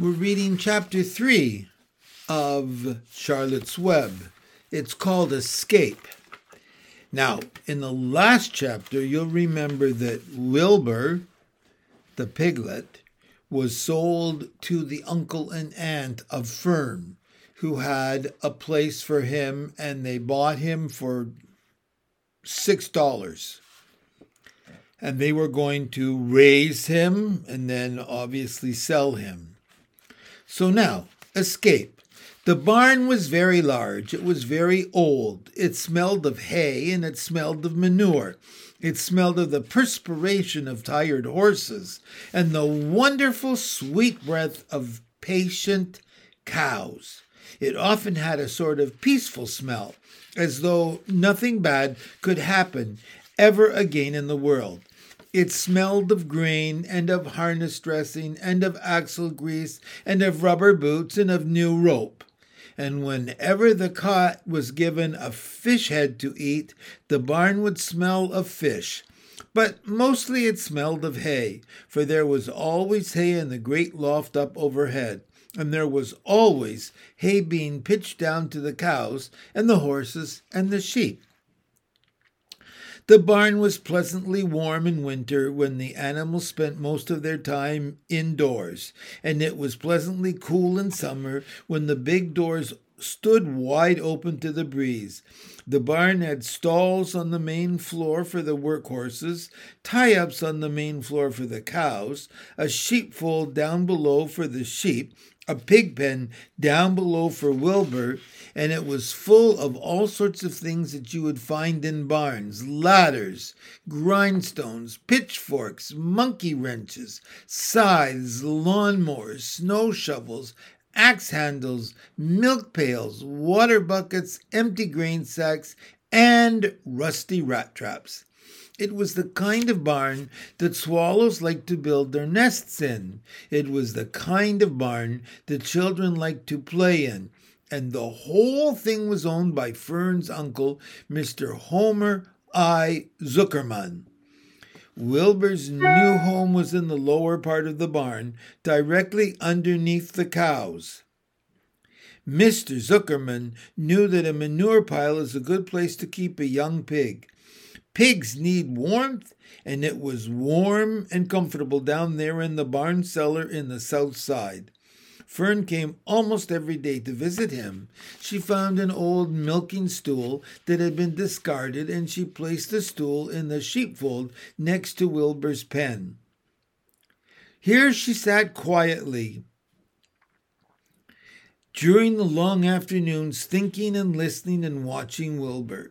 We're reading chapter 3 of Charlotte's Web. It's called Escape. Now, in the last chapter, you'll remember that Wilbur, the piglet, was sold to the uncle and aunt of Fern, who had a place for him, and they bought him for six dollars. And they were going to raise him and then obviously sell him. So now, escape. The barn was very large. It was very old. It smelled of hay and it smelled of manure. It smelled of the perspiration of tired horses and the wonderful sweet breath of patient cows. It often had a sort of peaceful smell, as though nothing bad could happen ever again in the world. It smelled of grain and of harness dressing and of axle grease and of rubber boots and of new rope. And whenever the cot was given a fish head to eat, the barn would smell of fish. But mostly it smelled of hay, for there was always hay in the great loft up overhead, and there was always hay being pitched down to the cows and the horses and the sheep. The barn was pleasantly warm in winter when the animals spent most of their time indoors, and it was pleasantly cool in summer when the big doors stood wide open to the breeze. The barn had stalls on the main floor for the work horses, tie ups on the main floor for the cows, a sheepfold down below for the sheep, a pig pen down below for Wilbur, and it was full of all sorts of things that you would find in barns ladders, grindstones, pitchforks, monkey wrenches, scythes, lawnmowers, snow shovels, axe handles, milk pails, water buckets, empty grain sacks, and rusty rat traps. It was the kind of barn that swallows like to build their nests in. It was the kind of barn that children like to play in. And the whole thing was owned by Fern's uncle, Mr. Homer I. Zuckerman. Wilbur's new home was in the lower part of the barn, directly underneath the cows. Mr. Zuckerman knew that a manure pile is a good place to keep a young pig. Pigs need warmth, and it was warm and comfortable down there in the barn cellar in the south side. Fern came almost every day to visit him. She found an old milking stool that had been discarded, and she placed the stool in the sheepfold next to Wilbur's pen. Here she sat quietly during the long afternoons, thinking and listening and watching Wilbur.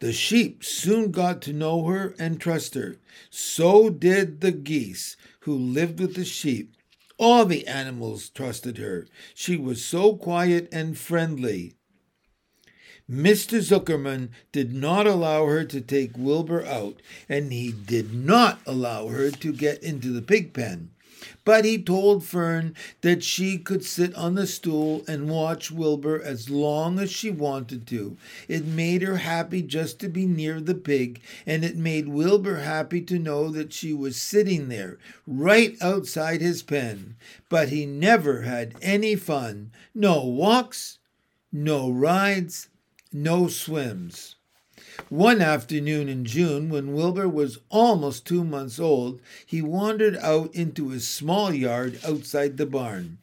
The sheep soon got to know her and trust her. So did the geese who lived with the sheep. All the animals trusted her. She was so quiet and friendly. Mr. Zuckerman did not allow her to take Wilbur out, and he did not allow her to get into the pig pen. But he told Fern that she could sit on the stool and watch Wilbur as long as she wanted to. It made her happy just to be near the pig, and it made Wilbur happy to know that she was sitting there, right outside his pen. But he never had any fun. No walks, no rides, no swims. One afternoon in June, when Wilbur was almost two months old, he wandered out into his small yard outside the barn.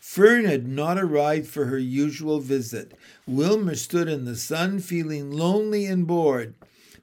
Fern had not arrived for her usual visit. Wilbur stood in the sun, feeling lonely and bored.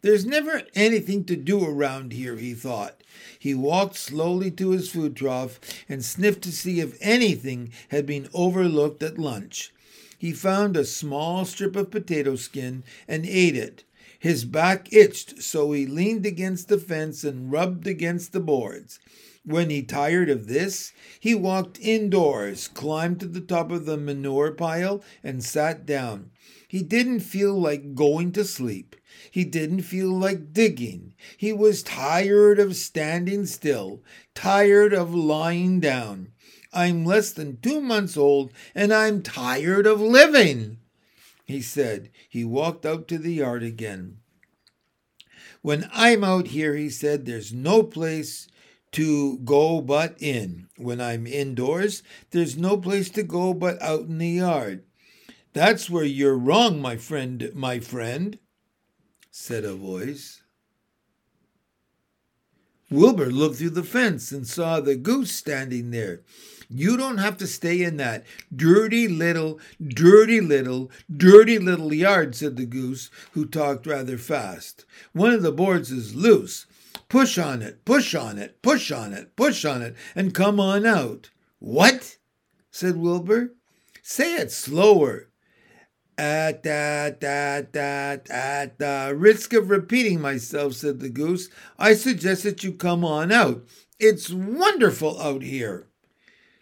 There's never anything to do around here, he thought. He walked slowly to his food trough and sniffed to see if anything had been overlooked at lunch. He found a small strip of potato skin and ate it. His back itched, so he leaned against the fence and rubbed against the boards. When he tired of this, he walked indoors, climbed to the top of the manure pile, and sat down. He didn't feel like going to sleep. He didn't feel like digging. He was tired of standing still, tired of lying down. I'm less than two months old, and I'm tired of living he said. He walked out to the yard again. When I'm out here, he said, there's no place to go but in. When I'm indoors, there's no place to go but out in the yard. That's where you're wrong, my friend, my friend, said a voice. Wilbur looked through the fence and saw the goose standing there. You don't have to stay in that dirty little, dirty little, dirty little yard, said the goose, who talked rather fast. One of the boards is loose. Push on it, push on it, push on it, push on it, and come on out. What? said Wilbur. Say it slower. At at at at at the risk of repeating myself, said the goose, I suggest that you come on out. It's wonderful out here.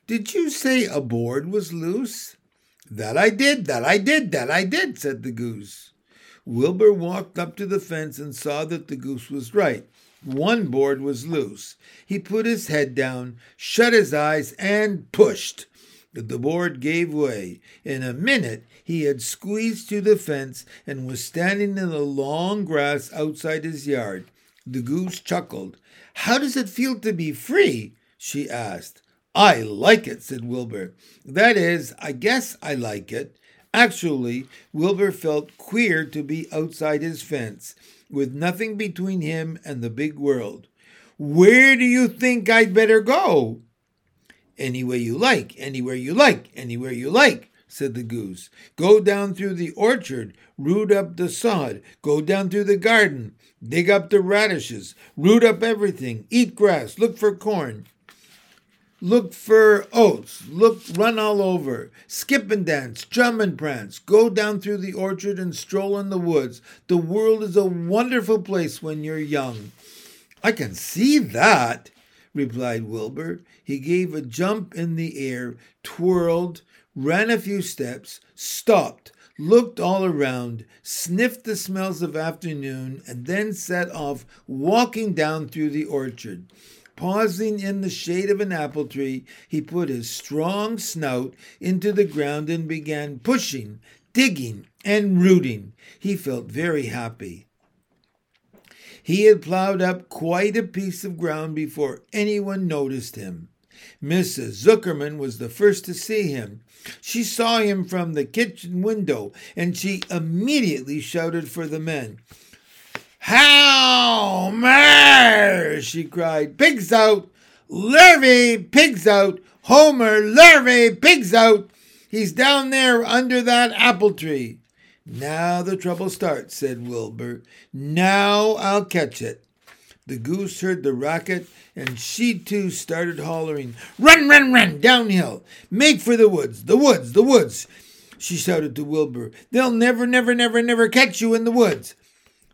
Did you say a board was loose? That I did, that I did, that I did, said the goose. Wilbur walked up to the fence and saw that the goose was right. One board was loose. He put his head down, shut his eyes, and pushed. The board gave way. In a minute, he had squeezed through the fence and was standing in the long grass outside his yard. The goose chuckled. How does it feel to be free? she asked. I like it, said Wilbur. That is, I guess I like it. Actually, Wilbur felt queer to be outside his fence, with nothing between him and the big world. Where do you think I'd better go? Anywhere you like, anywhere you like, anywhere you like, said the goose. Go down through the orchard, root up the sod, go down through the garden, dig up the radishes, root up everything, eat grass, look for corn. Look for oats, look, run all over, skip and dance, drum and prance, go down through the orchard and stroll in the woods. The world is a wonderful place when you're young. I can see that, replied Wilbur. He gave a jump in the air, twirled, ran a few steps, stopped, looked all around, sniffed the smells of afternoon, and then set off walking down through the orchard. Pausing in the shade of an apple tree, he put his strong snout into the ground and began pushing, digging, and rooting. He felt very happy. He had plowed up quite a piece of ground before anyone noticed him. Mrs. Zuckerman was the first to see him. She saw him from the kitchen window, and she immediately shouted for the men. Homer! she cried. Pigs out! Lurvy! Pigs out! Homer! Lurvy! Pigs out! He's down there under that apple tree. Now the trouble starts, said Wilbur. Now I'll catch it. The goose heard the racket, and she too started hollering, Run, run, run, downhill! Make for the woods, the woods, the woods! She shouted to Wilbur, They'll never, never, never, never catch you in the woods.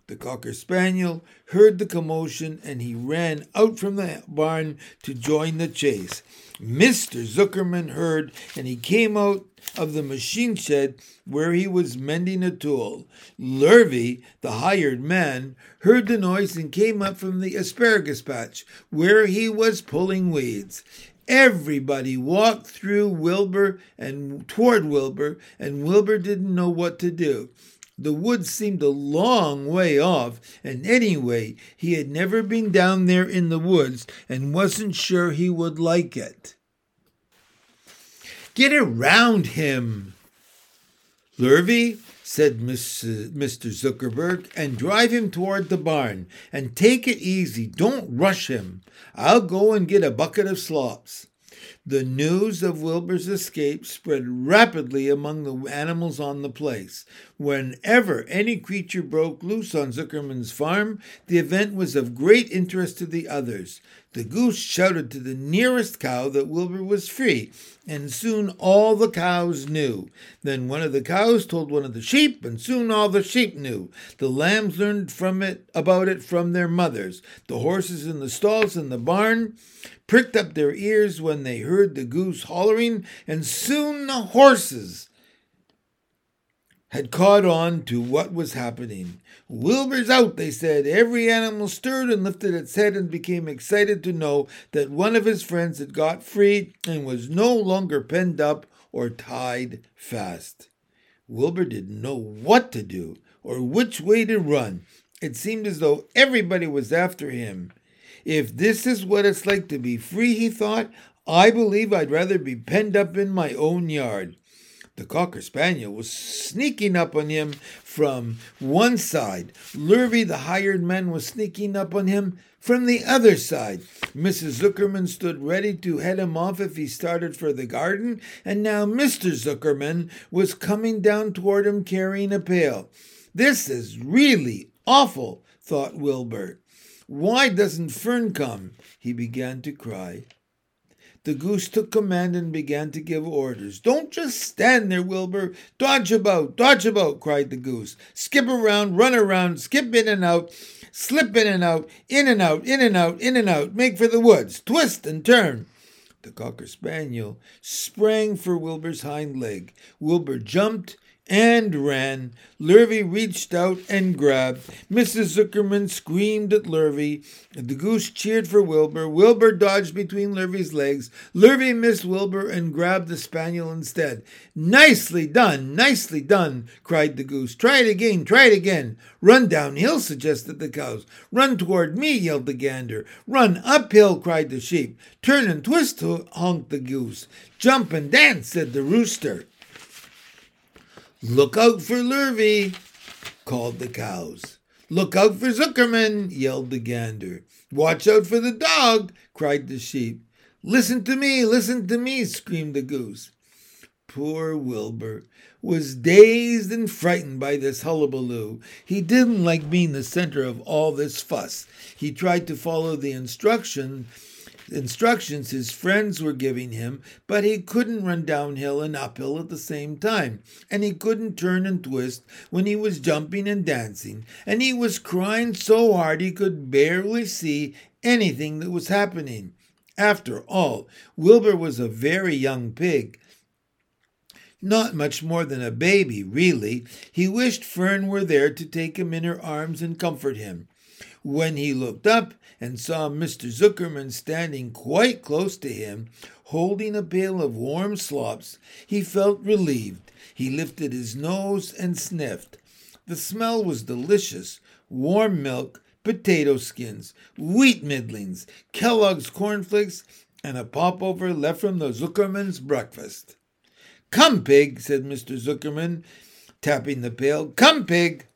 The Cocker Spaniel heard the commotion and he ran out from the barn to join the chase. Mr. Zuckerman heard and he came out of the machine shed where he was mending a tool. Lurvy, the hired man, heard the noise and came up from the asparagus patch where he was pulling weeds. Everybody walked through Wilbur and toward Wilbur, and Wilbur didn't know what to do. The woods seemed a long way off, and anyway, he had never been down there in the woods and wasn't sure he would like it. Get around him, Lurvy, said Mr. Zuckerman, and drive him toward the barn. And take it easy. Don't rush him. I'll go and get a bucket of slops. The news of Wilbur's escape spread rapidly among the animals on the place. Whenever any creature broke loose on Zuckerman's farm, the event was of great interest to the others. The goose shouted to the nearest cow that Wilbur was free, and soon all the cows knew. Then one of the cows told one of the sheep, and soon all the sheep knew. The lambs learned from it about it from their mothers. The horses in the stalls in the barn pricked up their ears when they heard the goose hollering, and soon the horses had caught on to what was happening. Wilbur's out, they said. Every animal stirred and lifted its head and became excited to know that one of his friends had got free and was no longer penned up or tied fast. Wilbur didn't know what to do or which way to run. It seemed as though everybody was after him. If this is what it's like to be free, he thought, I believe I'd rather be penned up in my own yard. The Cocker Spaniel was sneaking up on him from one side. Lurvy, the hired man, was sneaking up on him from the other side. Mrs. Zuckerman stood ready to head him off if he started for the garden, and now Mr. Zuckerman was coming down toward him carrying a pail. This is really awful, thought Wilbur. Why doesn't Fern come? He began to cry. The goose took command and began to give orders. Don't just stand there, Wilbur. Dodge about, dodge about, cried the goose. Skip around, run around, skip in and out, slip in and out, in and out, in and out, in and out. Make for the woods, twist and turn. The cocker spaniel sprang for Wilbur's hind leg. Wilbur jumped and ran. Lurvy reached out and grabbed. Mrs. Zuckerman screamed at Lurvy. The goose cheered for Wilbur. Wilbur dodged between Lurvy's legs. Lurvy missed Wilbur and grabbed the spaniel instead. Nicely done, nicely done, cried the goose. Try it again, try it again. Run downhill, suggested the cows. Run toward me, yelled the gander. Run uphill, cried the sheep. Turn and twist, honked the goose. Jump and dance, said the rooster. Look out for Lurvy, called the cows. Look out for Zuckerman, yelled the gander. Watch out for the dog, cried the sheep. Listen to me, listen to me, screamed the goose. Poor Wilbur was dazed and frightened by this hullabaloo. He didn't like being the center of all this fuss. He tried to follow the instruction instructions his friends were giving him, but he couldn't run downhill and uphill at the same time, and he couldn't turn and twist when he was jumping and dancing, and he was crying so hard he could barely see anything that was happening. After all, Wilbur was a very young pig. Not much more than a baby, really. He wished Fern were there to take him in her arms and comfort him. When he looked up and saw Mr. Zuckerman standing quite close to him, holding a pail of warm slops, he felt relieved. He lifted his nose and sniffed. The smell was delicious warm milk, potato skins, wheat middlings, Kellogg's cornflakes, and a popover left from the Zuckerman's breakfast. Come, pig, said Mr. Zuckerman, tapping the pail. Come, pig.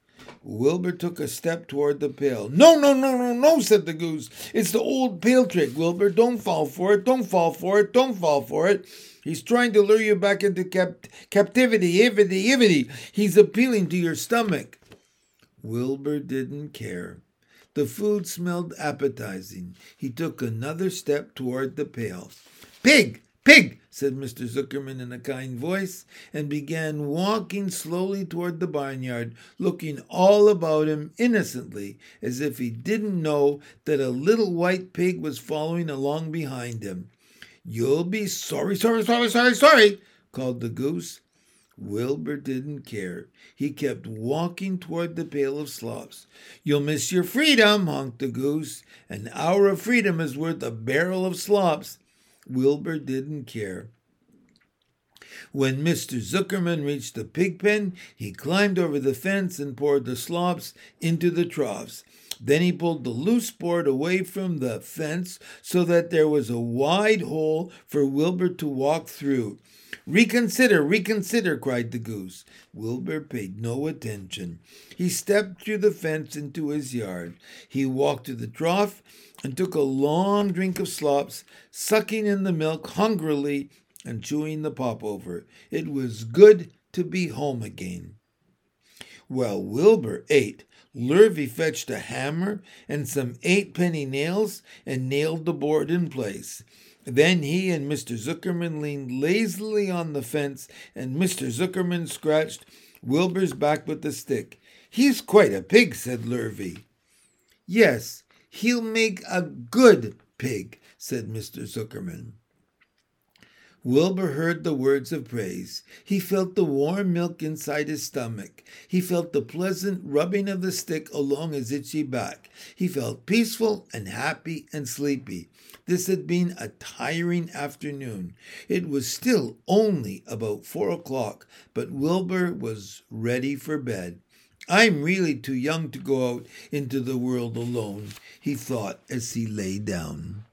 Wilbur took a step toward the pail. No, no, no, no, no, said the goose. It's the old pail trick, Wilbur. Don't fall for it. Don't fall for it. Don't fall for it. He's trying to lure you back into cap- captivity. Ivity, ivity. He's appealing to your stomach. Wilbur didn't care. The food smelled appetizing. He took another step toward the pail. Pig! Pig! said Mr. Zuckerman in a kind voice, and began walking slowly toward the barnyard, looking all about him innocently, as if he didn't know that a little white pig was following along behind him. You'll be sorry, sorry, sorry, sorry, sorry, called the goose. Wilbur didn't care. He kept walking toward the pail of slops. You'll miss your freedom, honked the goose. An hour of freedom is worth a barrel of slops. Wilbur didn't care. When Mr. Zuckerman reached the pig pen, he climbed over the fence and poured the slops into the troughs. Then he pulled the loose board away from the fence so that there was a wide hole for Wilbur to walk through. Reconsider, reconsider, cried the goose. Wilbur paid no attention. He stepped through the fence into his yard. He walked to the trough and took a long drink of slops, sucking in the milk hungrily and chewing the popover. It was good to be home again. While Wilbur ate, Lurvy fetched a hammer and some eight penny nails and nailed the board in place. Then he and Mr. Zuckerman leaned lazily on the fence, and Mr. Zuckerman scratched Wilbur's back with the stick. He's quite a pig, said Lurvy. Yes, he'll make a good pig, said Mr. Zuckerman. Wilbur heard the words of praise. He felt the warm milk inside his stomach. He felt the pleasant rubbing of the stick along his itchy back. He felt peaceful and happy and sleepy. This had been a tiring afternoon. It was still only about four o'clock, but Wilbur was ready for bed. I'm really too young to go out into the world alone, he thought as he lay down.